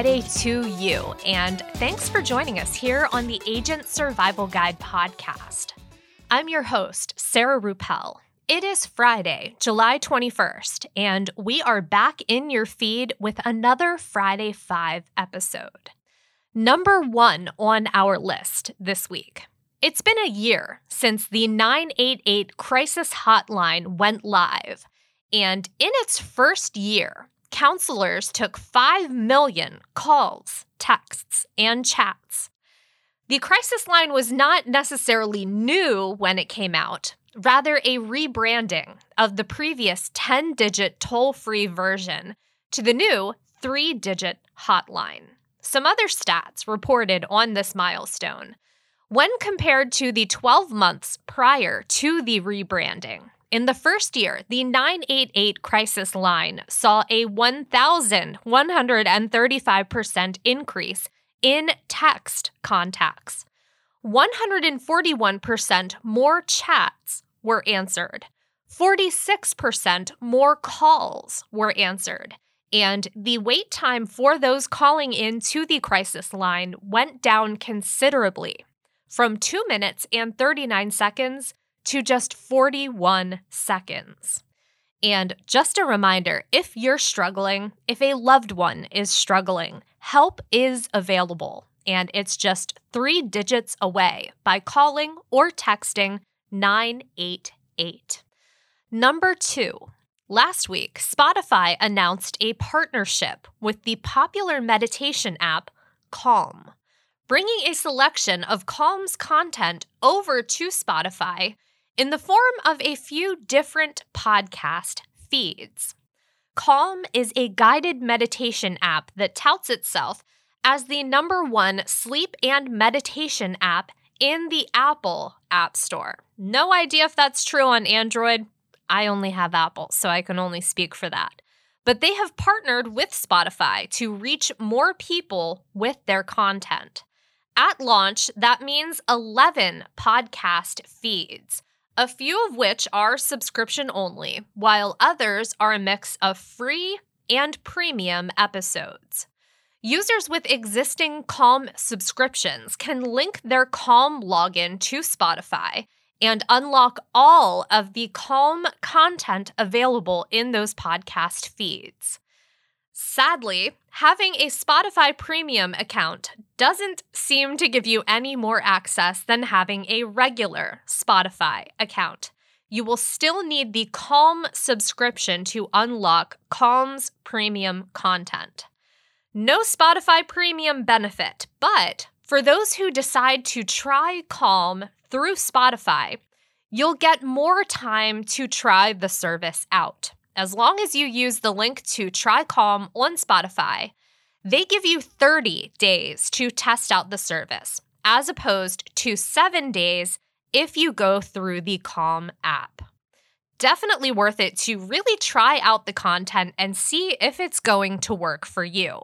Friday to you, and thanks for joining us here on the Agent Survival Guide podcast. I'm your host, Sarah Rueppel. It is Friday, July 21st, and we are back in your feed with another Friday 5 episode. Number one on our list this week. It's been a year since the 988 crisis hotline went live, and in its first year, counselors took 5 million calls, texts, and chats. The crisis line was not necessarily new when it came out, rather, a rebranding of the previous 10 digit toll free version to the new three digit hotline. Some other stats reported on this milestone. When compared to the 12 months prior to the rebranding, in the first year, the 988 crisis line saw a 1,135% increase in text contacts. 141% more chats were answered. 46% more calls were answered. And the wait time for those calling in to the crisis line went down considerably from 2 minutes and 39 seconds to just 41 seconds. And just a reminder if you're struggling, if a loved one is struggling, help is available. And it's just three digits away by calling or texting 988. Number two, last week, Spotify announced a partnership with the popular meditation app Calm, bringing a selection of Calm's content over to Spotify in the form of a few different podcast feeds. Calm is a guided meditation app that touts itself as the number one sleep and meditation app in the Apple App Store. No idea if that's true on Android. I only have Apple, so I can only speak for that. But they have partnered with Spotify to reach more people with their content. At launch, that means 11 podcast feeds a few of which are subscription only, while others are a mix of free and premium episodes. Users with existing Calm subscriptions can link their Calm login to Spotify and unlock all of the Calm content available in those podcast feeds. Sadly, having a Spotify premium account doesn't seem to give you any more access than having a regular Spotify account. You will still need the Calm subscription to unlock Calm's premium content. No Spotify premium benefit, but for those who decide to try Calm through Spotify, you'll get more time to try the service out. As long as you use the link to Try Calm on Spotify, they give you 30 days to test out the service, as opposed to seven days if you go through the Calm app. Definitely worth it to really try out the content and see if it's going to work for you.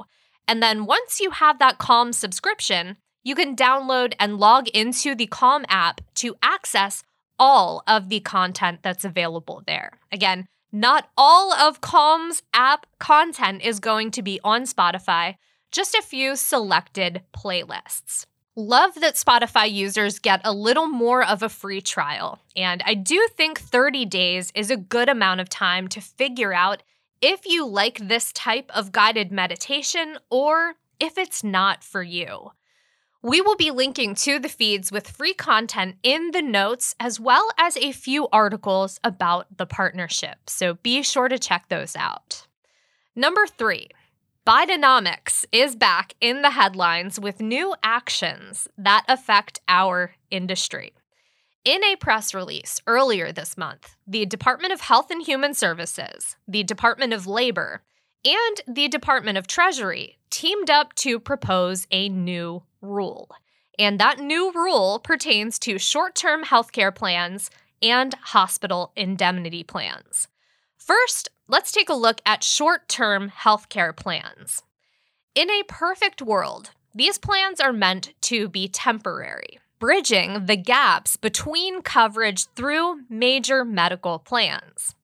And then once you have that Calm subscription, you can download and log into the Calm app to access all of the content that's available there. Again, not all of Calm's app content is going to be on Spotify, just a few selected playlists. Love that Spotify users get a little more of a free trial, and I do think 30 days is a good amount of time to figure out if you like this type of guided meditation or if it's not for you. We will be linking to the feeds with free content in the notes, as well as a few articles about the partnership. So be sure to check those out. Number three, Bidenomics is back in the headlines with new actions that affect our industry. In a press release earlier this month, the Department of Health and Human Services, the Department of Labor, and the Department of Treasury teamed up to propose a new rule. And that new rule pertains to short term healthcare plans and hospital indemnity plans. First, let's take a look at short term healthcare plans. In a perfect world, these plans are meant to be temporary, bridging the gaps between coverage through major medical plans.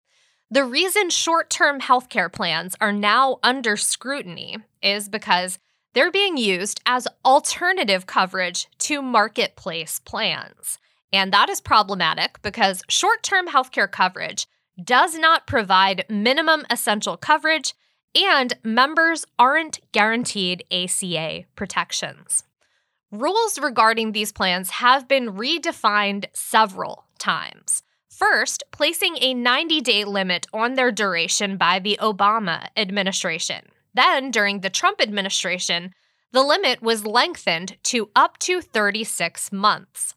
The reason short term healthcare plans are now under scrutiny is because they're being used as alternative coverage to marketplace plans. And that is problematic because short term healthcare coverage does not provide minimum essential coverage, and members aren't guaranteed ACA protections. Rules regarding these plans have been redefined several times. First, placing a 90 day limit on their duration by the Obama administration. Then, during the Trump administration, the limit was lengthened to up to 36 months.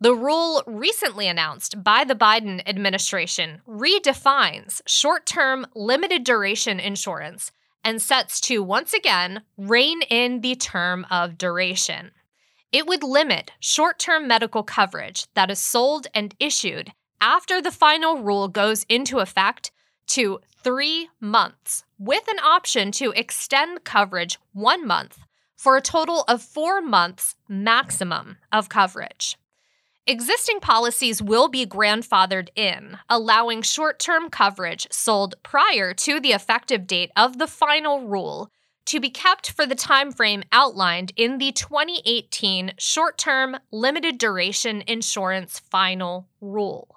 The rule recently announced by the Biden administration redefines short term limited duration insurance and sets to once again rein in the term of duration. It would limit short term medical coverage that is sold and issued after the final rule goes into effect to three months, with an option to extend coverage one month for a total of four months maximum of coverage. Existing policies will be grandfathered in, allowing short term coverage sold prior to the effective date of the final rule to be kept for the time frame outlined in the 2018 short term limited duration insurance final rule.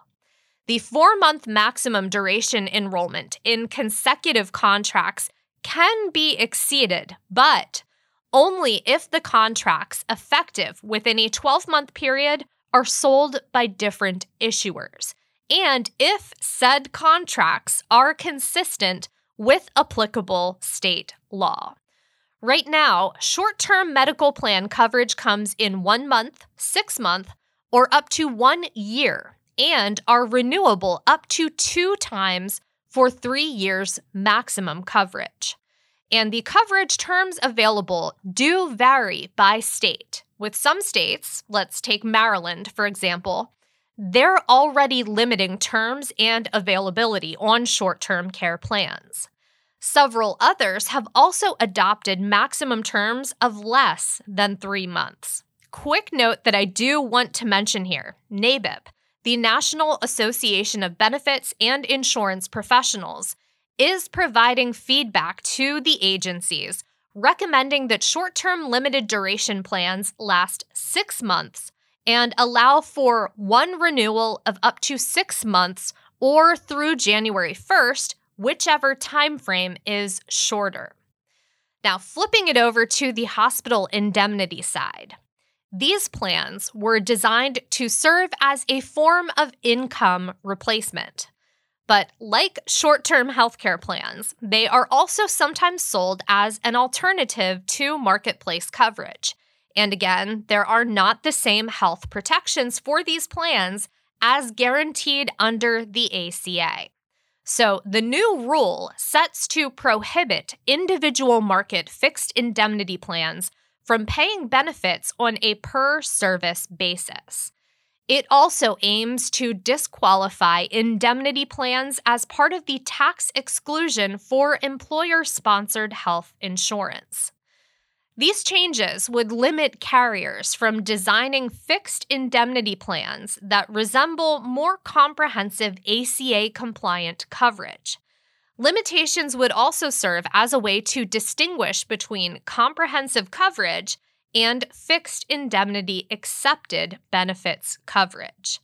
The four month maximum duration enrollment in consecutive contracts can be exceeded, but only if the contracts effective within a 12 month period are sold by different issuers, and if said contracts are consistent with applicable state law. Right now, short term medical plan coverage comes in one month, six month, or up to one year, and are renewable up to two times for three years maximum coverage and the coverage terms available do vary by state. With some states, let's take Maryland for example, they're already limiting terms and availability on short term care plans. Several others have also adopted maximum terms of less than three months. Quick note that I do want to mention here NABIP, the National Association of Benefits and Insurance Professionals, is providing feedback to the agencies, recommending that short term limited duration plans last six months and allow for one renewal of up to six months or through January 1st, whichever time frame is shorter. Now, flipping it over to the hospital indemnity side. These plans were designed to serve as a form of income replacement. But like short term healthcare plans, they are also sometimes sold as an alternative to marketplace coverage. And again, there are not the same health protections for these plans as guaranteed under the ACA. So, the new rule sets to prohibit individual market fixed indemnity plans from paying benefits on a per service basis. It also aims to disqualify indemnity plans as part of the tax exclusion for employer sponsored health insurance. These changes would limit carriers from designing fixed indemnity plans that resemble more comprehensive ACA compliant coverage. Limitations would also serve as a way to distinguish between comprehensive coverage and fixed indemnity excepted benefits coverage.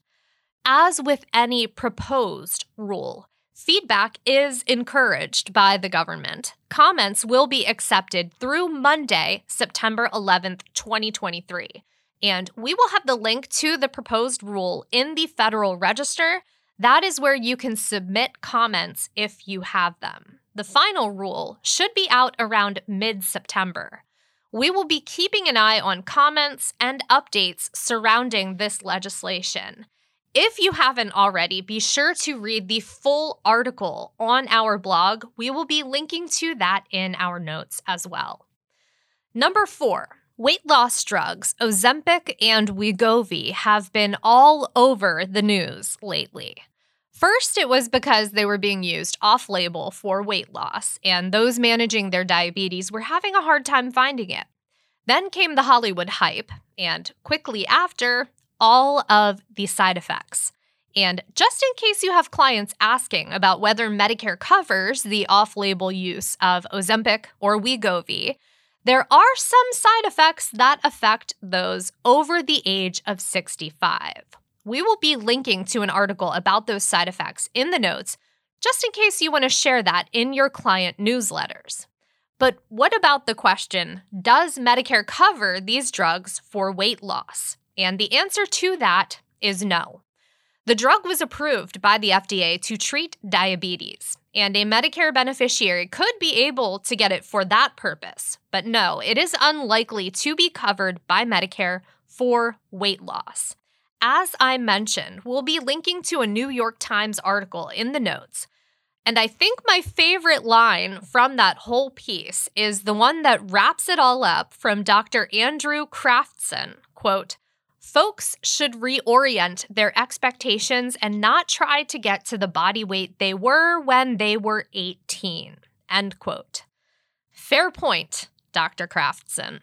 As with any proposed rule, feedback is encouraged by the government. Comments will be accepted through Monday, September 11th, 2023. And we will have the link to the proposed rule in the Federal Register. That is where you can submit comments if you have them. The final rule should be out around mid September. We will be keeping an eye on comments and updates surrounding this legislation. If you haven't already, be sure to read the full article on our blog. We will be linking to that in our notes as well. Number four, weight loss drugs, Ozempic and Wegovy, have been all over the news lately. First, it was because they were being used off label for weight loss, and those managing their diabetes were having a hard time finding it. Then came the Hollywood hype, and quickly after, all of the side effects. And just in case you have clients asking about whether Medicare covers the off label use of Ozempic or Wegovy, there are some side effects that affect those over the age of 65. We will be linking to an article about those side effects in the notes, just in case you want to share that in your client newsletters. But what about the question Does Medicare cover these drugs for weight loss? And the answer to that is no. The drug was approved by the FDA to treat diabetes, and a Medicare beneficiary could be able to get it for that purpose. But no, it is unlikely to be covered by Medicare for weight loss. As I mentioned, we'll be linking to a New York Times article in the notes. And I think my favorite line from that whole piece is the one that wraps it all up from Dr. Andrew Kraftson. Quote, Folks should reorient their expectations and not try to get to the body weight they were when they were 18. End quote. Fair point, Dr. Kraftson.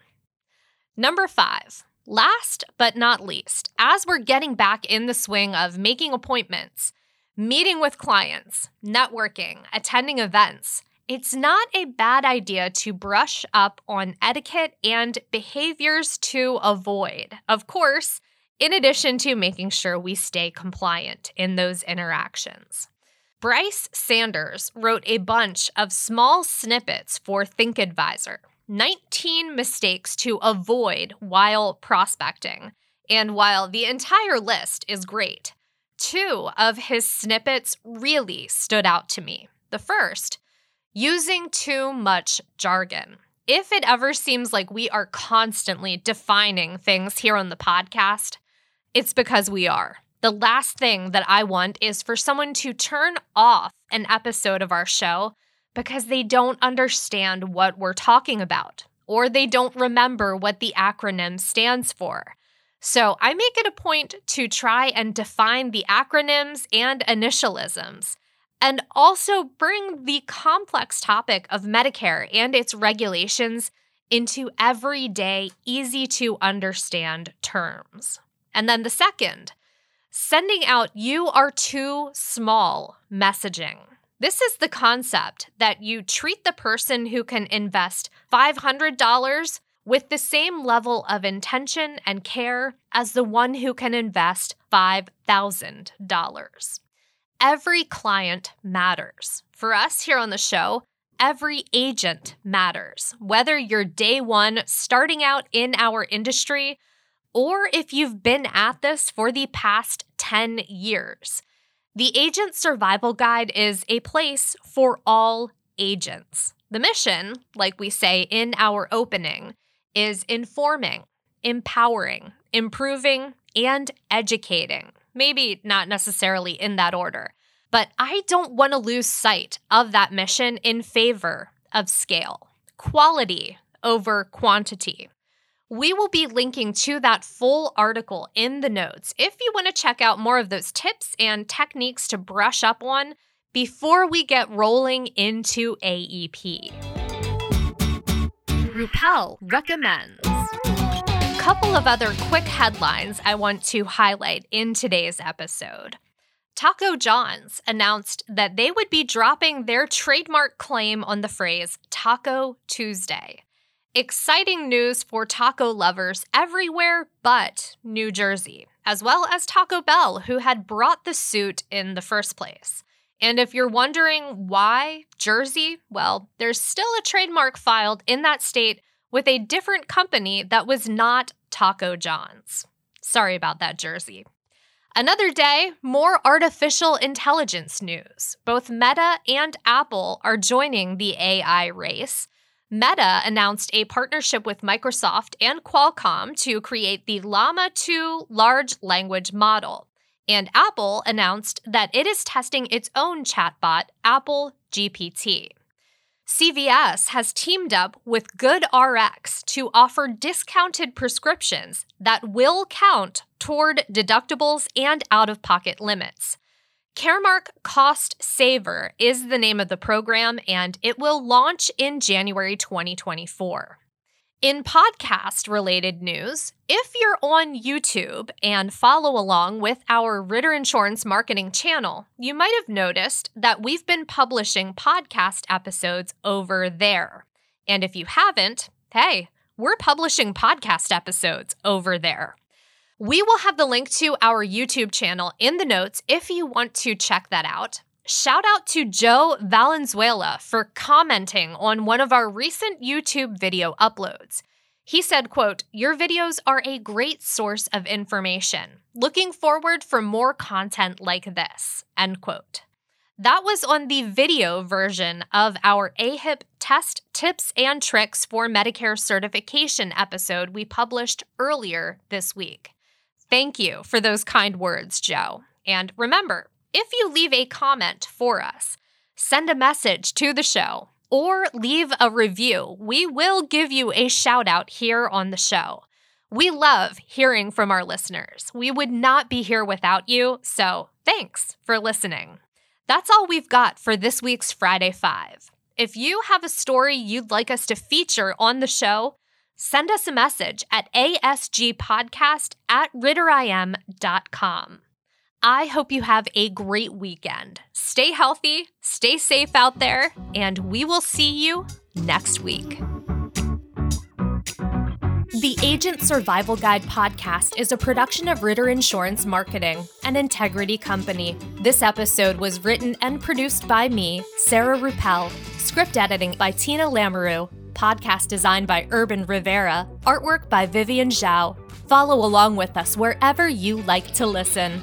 Number five, Last but not least, as we're getting back in the swing of making appointments, meeting with clients, networking, attending events, it's not a bad idea to brush up on etiquette and behaviors to avoid. Of course, in addition to making sure we stay compliant in those interactions. Bryce Sanders wrote a bunch of small snippets for Think Advisor 19 mistakes to avoid while prospecting. And while the entire list is great, two of his snippets really stood out to me. The first, using too much jargon. If it ever seems like we are constantly defining things here on the podcast, it's because we are. The last thing that I want is for someone to turn off an episode of our show because they don't understand what we're talking about or they don't remember what the acronym stands for. So I make it a point to try and define the acronyms and initialisms and also bring the complex topic of Medicare and its regulations into everyday, easy to understand terms. And then the second, sending out you are too small messaging. This is the concept that you treat the person who can invest $500 with the same level of intention and care as the one who can invest $5,000. Every client matters. For us here on the show, every agent matters. Whether you're day one starting out in our industry or if you've been at this for the past 10 years. The Agent Survival Guide is a place for all agents. The mission, like we say in our opening, is informing, empowering, improving, and educating. Maybe not necessarily in that order, but I don't want to lose sight of that mission in favor of scale, quality over quantity. We will be linking to that full article in the notes if you want to check out more of those tips and techniques to brush up on before we get rolling into AEP. Rueppel recommends. A couple of other quick headlines I want to highlight in today's episode. Taco John's announced that they would be dropping their trademark claim on the phrase Taco Tuesday. Exciting news for taco lovers everywhere but New Jersey, as well as Taco Bell, who had brought the suit in the first place. And if you're wondering why Jersey, well, there's still a trademark filed in that state with a different company that was not Taco John's. Sorry about that, Jersey. Another day, more artificial intelligence news. Both Meta and Apple are joining the AI race. Meta announced a partnership with Microsoft and Qualcomm to create the Llama 2 large language model. And Apple announced that it is testing its own chatbot, Apple GPT. CVS has teamed up with GoodRx to offer discounted prescriptions that will count toward deductibles and out of pocket limits. Caremark Cost Saver is the name of the program, and it will launch in January 2024. In podcast related news, if you're on YouTube and follow along with our Ritter Insurance marketing channel, you might have noticed that we've been publishing podcast episodes over there. And if you haven't, hey, we're publishing podcast episodes over there. We will have the link to our YouTube channel in the notes if you want to check that out. Shout out to Joe Valenzuela for commenting on one of our recent YouTube video uploads. He said, quote, "Your videos are a great source of information. Looking forward for more content like this." End quote. That was on the video version of our AHIP test tips and tricks for Medicare certification episode we published earlier this week. Thank you for those kind words, Joe. And remember, if you leave a comment for us, send a message to the show, or leave a review, we will give you a shout out here on the show. We love hearing from our listeners. We would not be here without you, so thanks for listening. That's all we've got for this week's Friday Five. If you have a story you'd like us to feature on the show, send us a message at asgpodcast at ritterim.com. I hope you have a great weekend. Stay healthy, stay safe out there, and we will see you next week. The Agent Survival Guide podcast is a production of Ritter Insurance Marketing, an integrity company. This episode was written and produced by me, Sarah Rueppel, script editing by Tina Lamoreux, podcast designed by Urban Rivera, artwork by Vivian Zhao. Follow along with us wherever you like to listen.